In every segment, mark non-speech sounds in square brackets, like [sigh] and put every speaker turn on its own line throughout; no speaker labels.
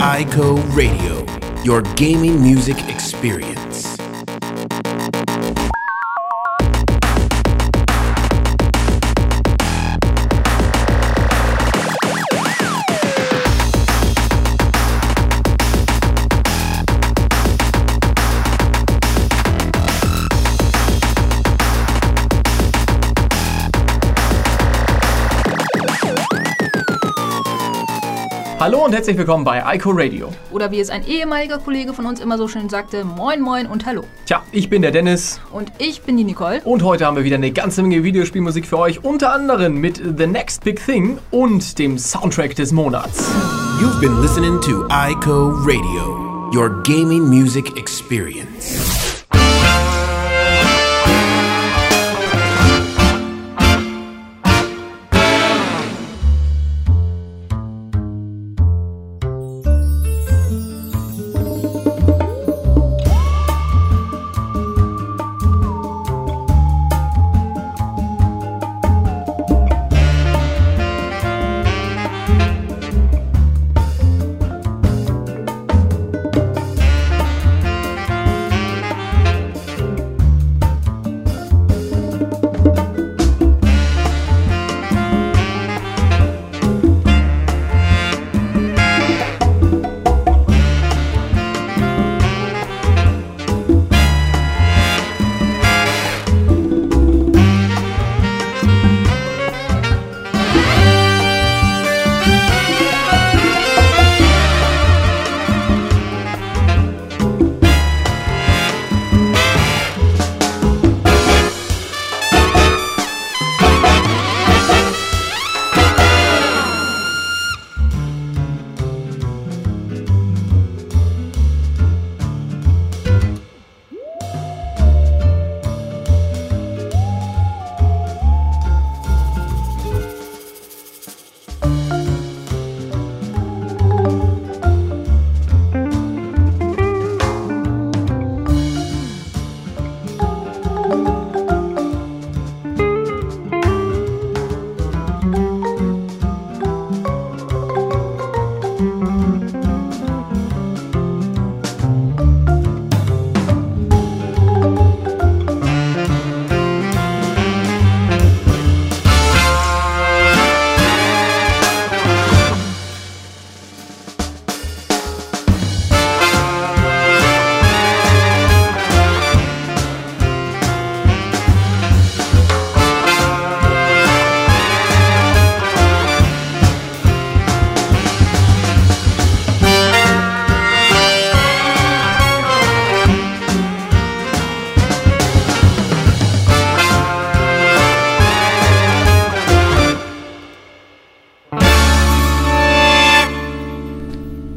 ICO Radio, your gaming music experience.
Hallo und herzlich willkommen bei Ico Radio.
Oder wie es ein ehemaliger Kollege von uns immer so schön sagte, moin moin und hallo.
Tja, ich bin der Dennis
Und ich bin die Nicole.
und heute haben wir wieder eine ganze Menge Videospielmusik für euch, unter anderem mit The Next Big Thing und dem Soundtrack des Monats.
You've been listening to ICO Radio, your gaming music experience.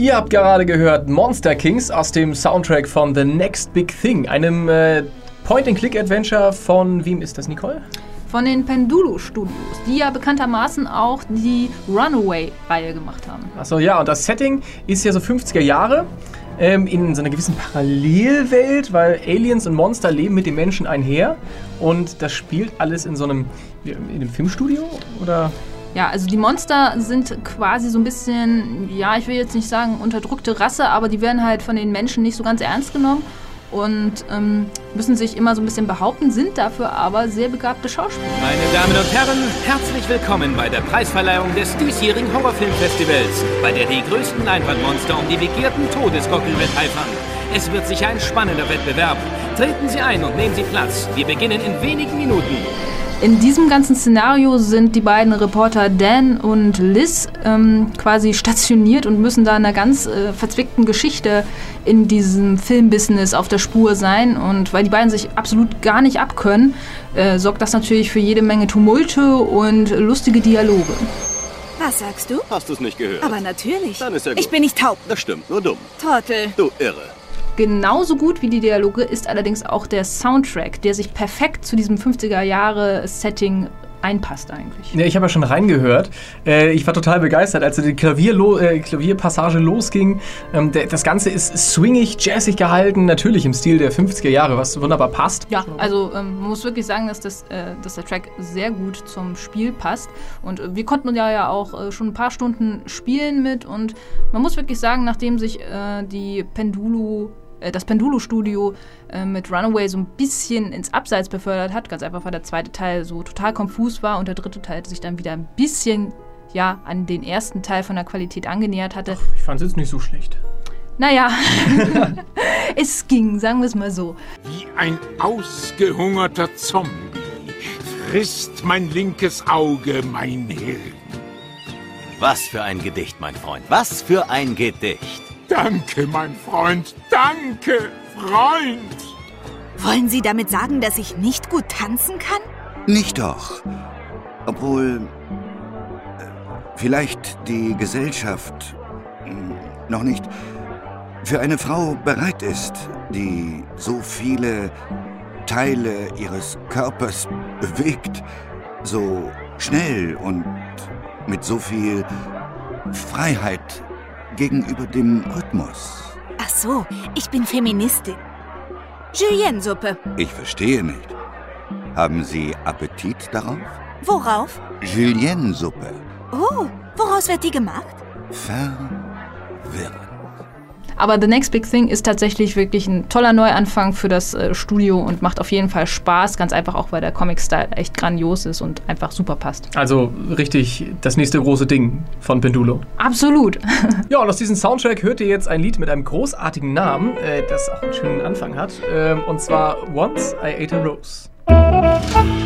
Ihr habt gerade gehört Monster Kings aus dem Soundtrack von The Next Big Thing, einem äh, Point-and-Click-Adventure von, wem ist das, Nicole?
Von den Pendulu Studios, die ja bekanntermaßen auch die Runaway-Reihe gemacht haben.
Achso, ja, und das Setting ist ja so 50er Jahre. Ähm, in so einer gewissen Parallelwelt, weil Aliens und Monster leben mit den Menschen einher. Und das spielt alles in so einem, in einem Filmstudio? Oder?
Ja, also die Monster sind quasi so ein bisschen, ja, ich will jetzt nicht sagen unterdrückte Rasse, aber die werden halt von den Menschen nicht so ganz ernst genommen und ähm, müssen sich immer so ein bisschen behaupten, sind dafür aber sehr begabte Schauspieler.
Meine Damen und Herren, herzlich willkommen bei der Preisverleihung des diesjährigen Horrorfilmfestivals, bei der die größten Leinwandmonster um die begehrten Todesgockel wetteifern. Es wird sicher ein spannender Wettbewerb. Treten Sie ein und nehmen Sie Platz. Wir beginnen in wenigen Minuten.
In diesem ganzen Szenario sind die beiden Reporter Dan und Liz ähm, quasi stationiert und müssen da einer ganz äh, verzwickten Geschichte in diesem Filmbusiness auf der Spur sein. Und weil die beiden sich absolut gar nicht abkönnen, äh, sorgt das natürlich für jede Menge Tumulte und lustige Dialoge.
Was sagst du?
Hast du es nicht gehört?
Aber natürlich.
Dann ist ja gut.
Ich bin nicht taub.
Das stimmt, nur dumm.
Trottel.
Du Irre.
Genauso gut wie die Dialoge ist allerdings auch der Soundtrack, der sich perfekt zu diesem 50er Jahre Setting einpasst eigentlich.
Ja, ich habe ja schon reingehört. Äh, ich war total begeistert, als die Klavierlo äh, Klavierpassage losging. Ähm, der, das Ganze ist swingig, jazzig gehalten, natürlich im Stil der 50er Jahre, was wunderbar passt.
Ja, also ähm, man muss wirklich sagen, dass, das, äh, dass der Track sehr gut zum Spiel passt. Und äh, wir konnten ja, ja auch äh, schon ein paar Stunden spielen mit. Und man muss wirklich sagen, nachdem sich äh, die Pendulo das Pendulo-Studio äh, mit Runaway so ein bisschen ins Abseits befördert hat. Ganz einfach, weil der zweite Teil so total konfus war und der dritte Teil sich dann wieder ein bisschen ja, an den ersten Teil von der Qualität angenähert hatte.
Ich fand es jetzt nicht so schlecht.
Naja, [laughs] es ging, sagen wir es mal so.
Wie ein ausgehungerter Zombie frisst mein linkes Auge mein Hirn.
Was für ein Gedicht, mein Freund. Was für ein Gedicht.
Danke, mein Freund. Danke, Freund.
Wollen Sie damit sagen, dass ich nicht gut tanzen kann?
Nicht doch. Obwohl äh, vielleicht die Gesellschaft hm, noch nicht für eine Frau bereit ist, die so viele Teile ihres Körpers bewegt, so schnell und mit so viel Freiheit gegenüber dem Rhythmus.
Ach so, ich bin Feministin. Julienne-Suppe.
Ich verstehe nicht. Haben Sie Appetit darauf?
Worauf?
Julienne-Suppe.
Oh, woraus wird die gemacht?
Verwirrend.
Aber The Next Big Thing ist tatsächlich wirklich ein toller Neuanfang für das äh, Studio und macht auf jeden Fall Spaß. Ganz einfach auch, weil der Comic-Style echt grandios ist und einfach super passt.
Also richtig das nächste große Ding von Pendulo.
Absolut.
Ja, und aus diesem Soundtrack hört ihr jetzt ein Lied mit einem großartigen Namen, äh, das auch einen schönen Anfang hat. Ähm, und zwar Once I Ate a Rose.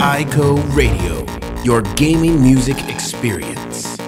ICO Radio, your gaming music experience.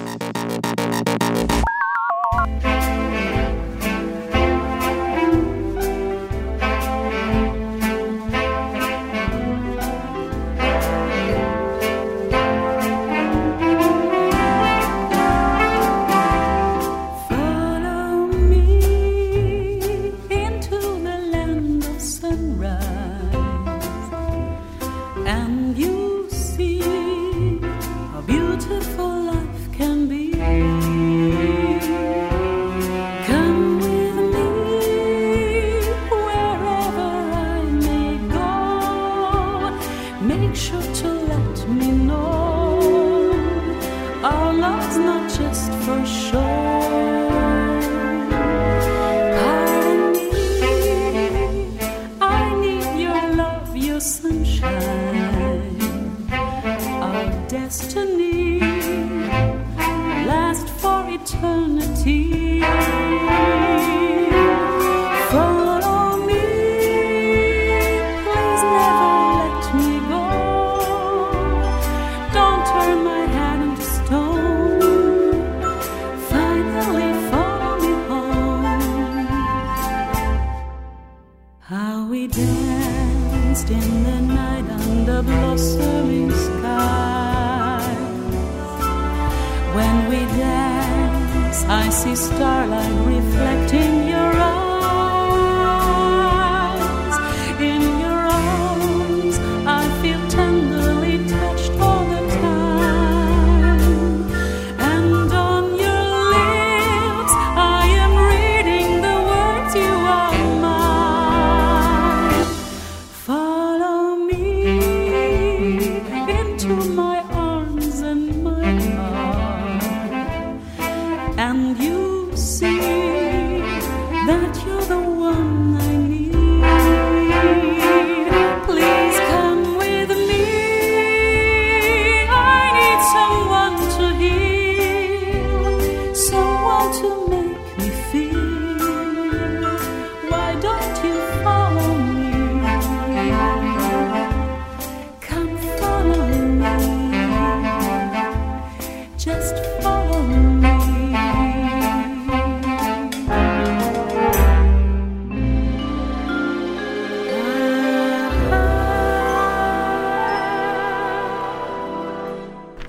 放手。Starlight reflecting your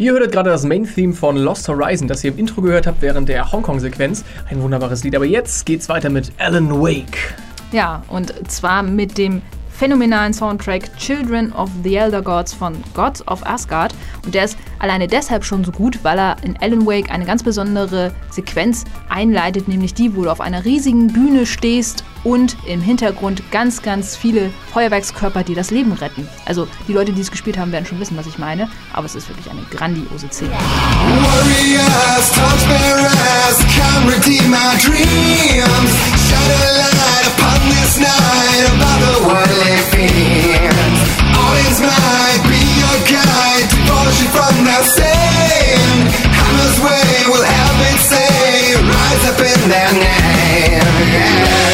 Ihr hörtet gerade das Main-Theme von Lost Horizon, das ihr im Intro gehört habt während der Hongkong-Sequenz. Ein wunderbares Lied. Aber jetzt geht's weiter mit Alan Wake.
Ja, und zwar mit dem phänomenalen Soundtrack Children of the Elder Gods von Gods of Asgard. Und der ist alleine deshalb schon so gut, weil er in Alan Wake eine ganz besondere Sequenz einleitet, nämlich die, wo du auf einer riesigen Bühne stehst und im Hintergrund ganz, ganz viele Feuerwerkskörper, die das Leben retten. Also die Leute, die es gespielt haben, werden schon wissen, was ich meine, aber es ist wirklich eine grandiose Szene.
Warriors, this night about the be your guide to from. Hammer's way will have. Rise up in their name. Yeah.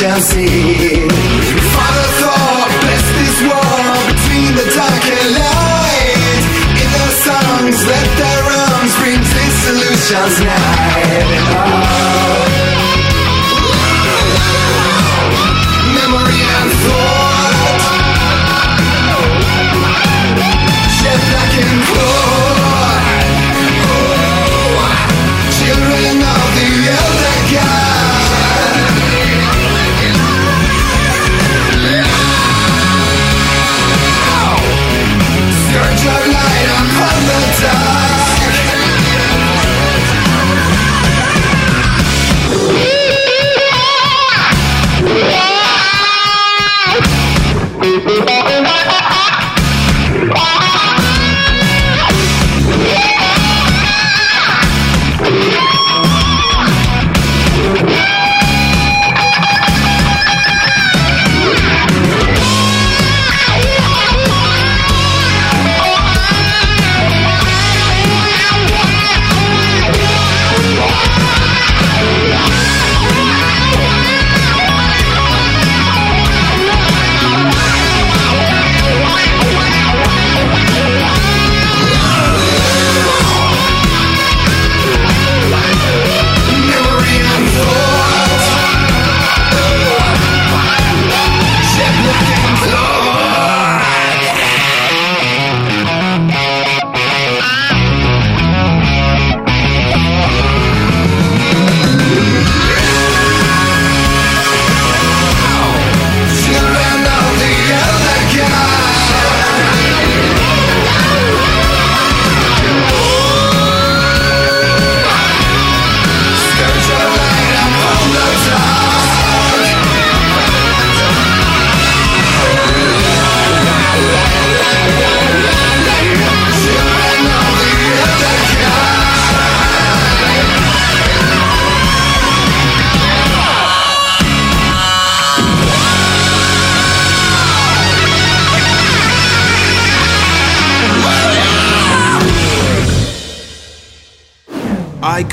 Ocean sea. Father thought, bless this war between the dark and light. In their songs, let their arms bring dissolution's night. Oh. Memory and thought. Jet black and claw.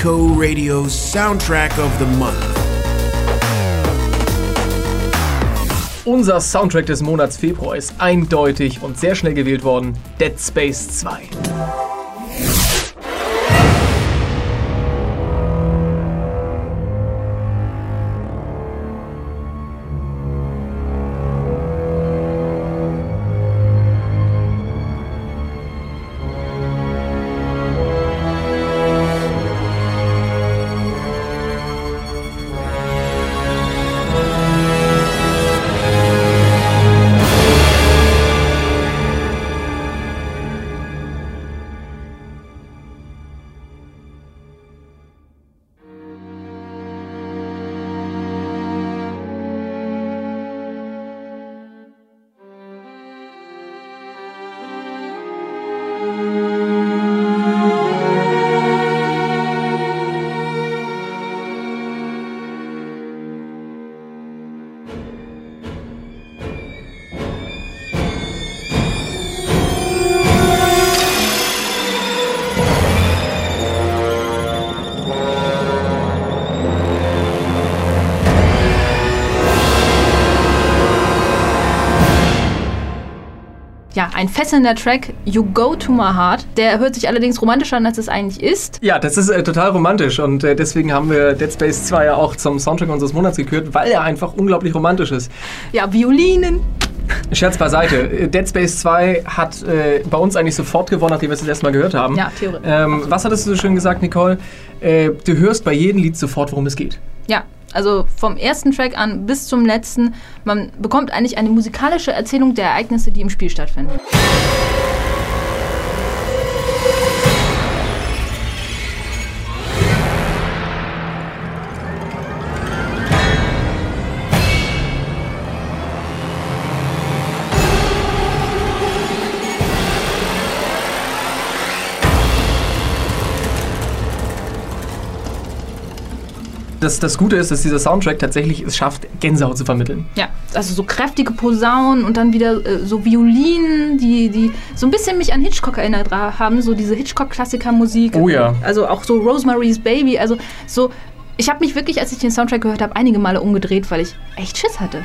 ICO Radio's Soundtrack of the Month.
Unser Soundtrack des Monats Februar ist eindeutig und sehr schnell gewählt worden: Dead Space 2.
Ja, ein fesselnder Track, You Go to My Heart. Der hört sich allerdings romantischer an, als es eigentlich ist.
Ja, das ist äh, total romantisch und äh, deswegen haben wir Dead Space 2 ja auch zum Soundtrack unseres Monats gekürt, weil er einfach unglaublich romantisch ist.
Ja, Violinen.
Scherz beiseite. Äh, Dead Space 2 hat äh, bei uns eigentlich sofort gewonnen, nachdem wir es das erste Mal gehört haben.
Ja, theoretisch.
Ähm, was hattest du so schön gesagt, Nicole? Äh, du hörst bei jedem Lied sofort, worum es geht.
Ja, also vom ersten Track an bis zum letzten. Man bekommt eigentlich eine musikalische Erzählung der Ereignisse, die im Spiel stattfinden.
Das, das Gute ist, dass dieser Soundtrack tatsächlich es schafft, Gänsehaut zu vermitteln.
Ja, also so kräftige Posaunen und dann wieder äh, so Violinen, die, die so ein bisschen mich an Hitchcock erinnert haben, so diese Hitchcock-Klassiker-Musik.
Oh ja.
Also auch so Rosemary's Baby, also so. Ich habe mich wirklich, als ich den Soundtrack gehört habe, einige Male umgedreht, weil ich echt Schiss hatte.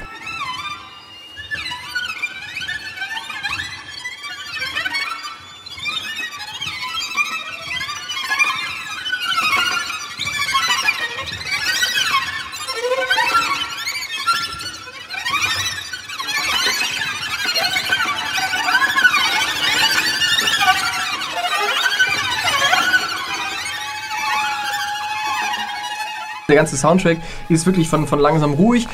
Der ganze Soundtrack ist wirklich von, von langsam ruhig.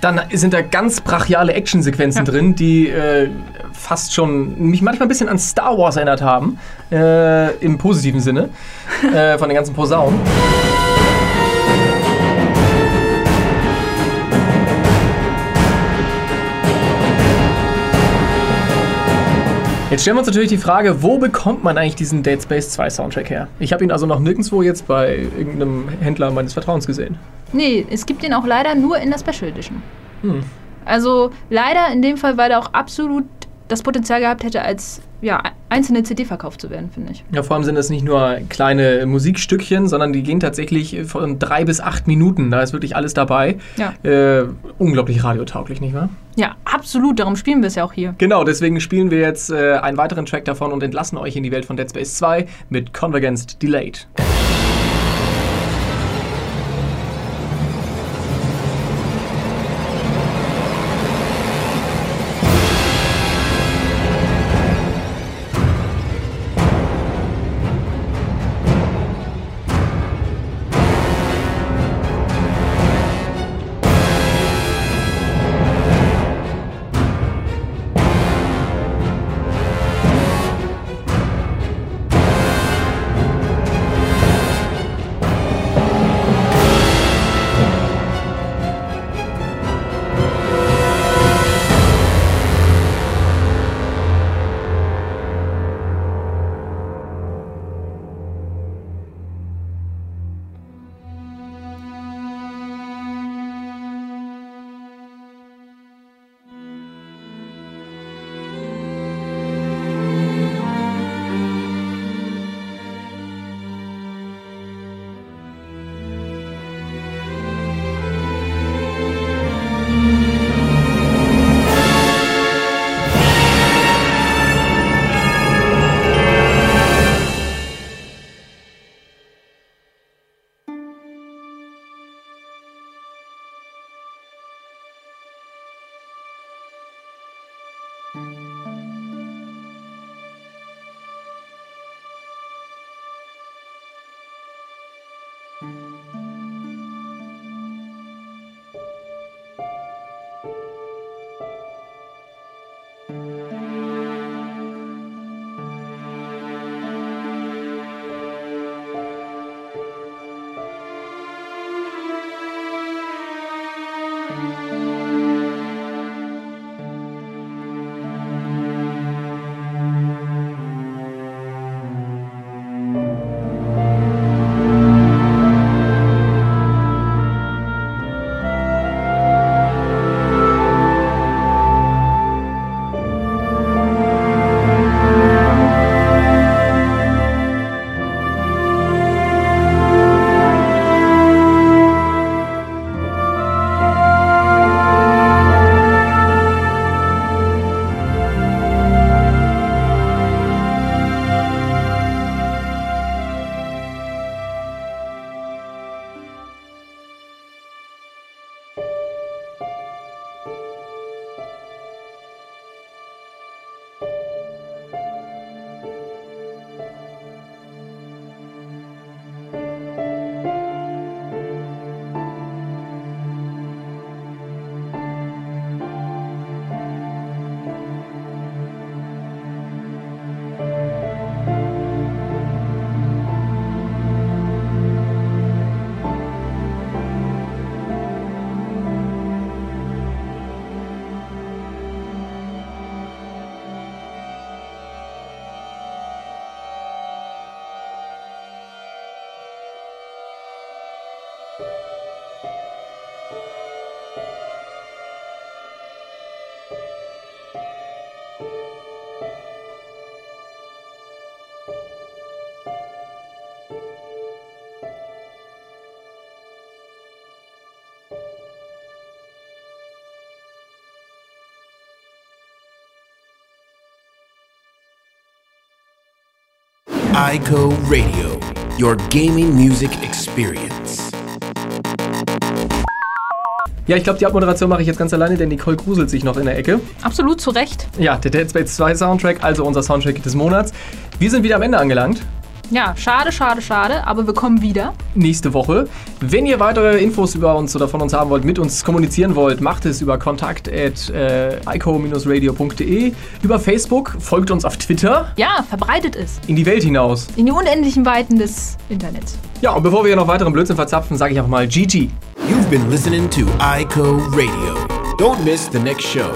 Dann sind da ganz brachiale Actionsequenzen drin, die äh, fast schon mich manchmal ein bisschen an Star Wars erinnert haben. Äh, Im positiven Sinne. äh, von den ganzen Posaunen. Jetzt stellen wir uns natürlich die Frage, wo bekommt man eigentlich diesen Dead Space 2 Soundtrack her? Ich habe ihn also noch nirgendwo jetzt bei irgendeinem Händler meines Vertrauens gesehen.
Nee, es gibt den auch leider nur in der Special Edition.
Hm.
Also leider in dem Fall, weil er auch absolut das Potenzial gehabt hätte, als ja, einzelne CD verkauft zu werden, finde ich.
Ja, vor allem sind das nicht nur kleine Musikstückchen, sondern die gehen tatsächlich von drei bis acht Minuten. Da ist wirklich alles dabei.
Ja.
Äh, unglaublich radiotauglich, nicht wahr?
Ja, absolut. Darum spielen wir es ja auch hier.
Genau, deswegen spielen wir jetzt äh, einen weiteren Track davon und entlassen euch in die Welt von Dead Space 2 mit Convergence Delayed.
ICO Radio, your gaming music experience.
Ja, ich glaube, die Abmoderation mache ich jetzt ganz alleine, denn Nicole gruselt sich noch in der Ecke.
Absolut zu Recht.
Ja, der Dead Space 2 Soundtrack, also unser Soundtrack des Monats. Wir sind wieder am Ende angelangt.
Ja, schade, schade, schade, aber wir kommen wieder.
Nächste Woche. Wenn ihr weitere Infos über uns oder von uns haben wollt, mit uns kommunizieren wollt, macht es über kontakt at äh, über Facebook, folgt uns auf Twitter,
Ja, verbreitet es
in die Welt hinaus.
in die unendlichen Weiten des Internets.
Ja, und bevor wir hier noch weiteren Blödsinn verzapfen, sage ich auch mal GG.
You've been listening to ICO Radio. Don't miss the next show.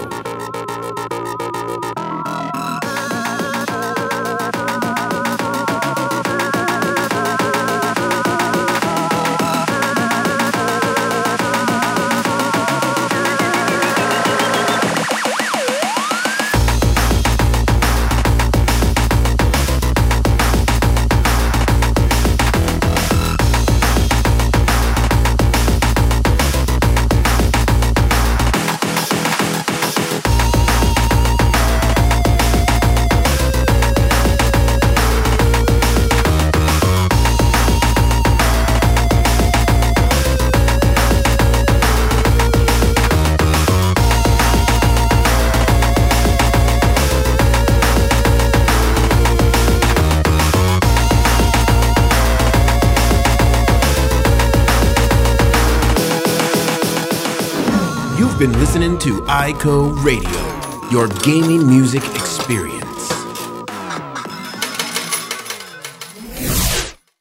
Listening to ICO Radio, your gaming music experience.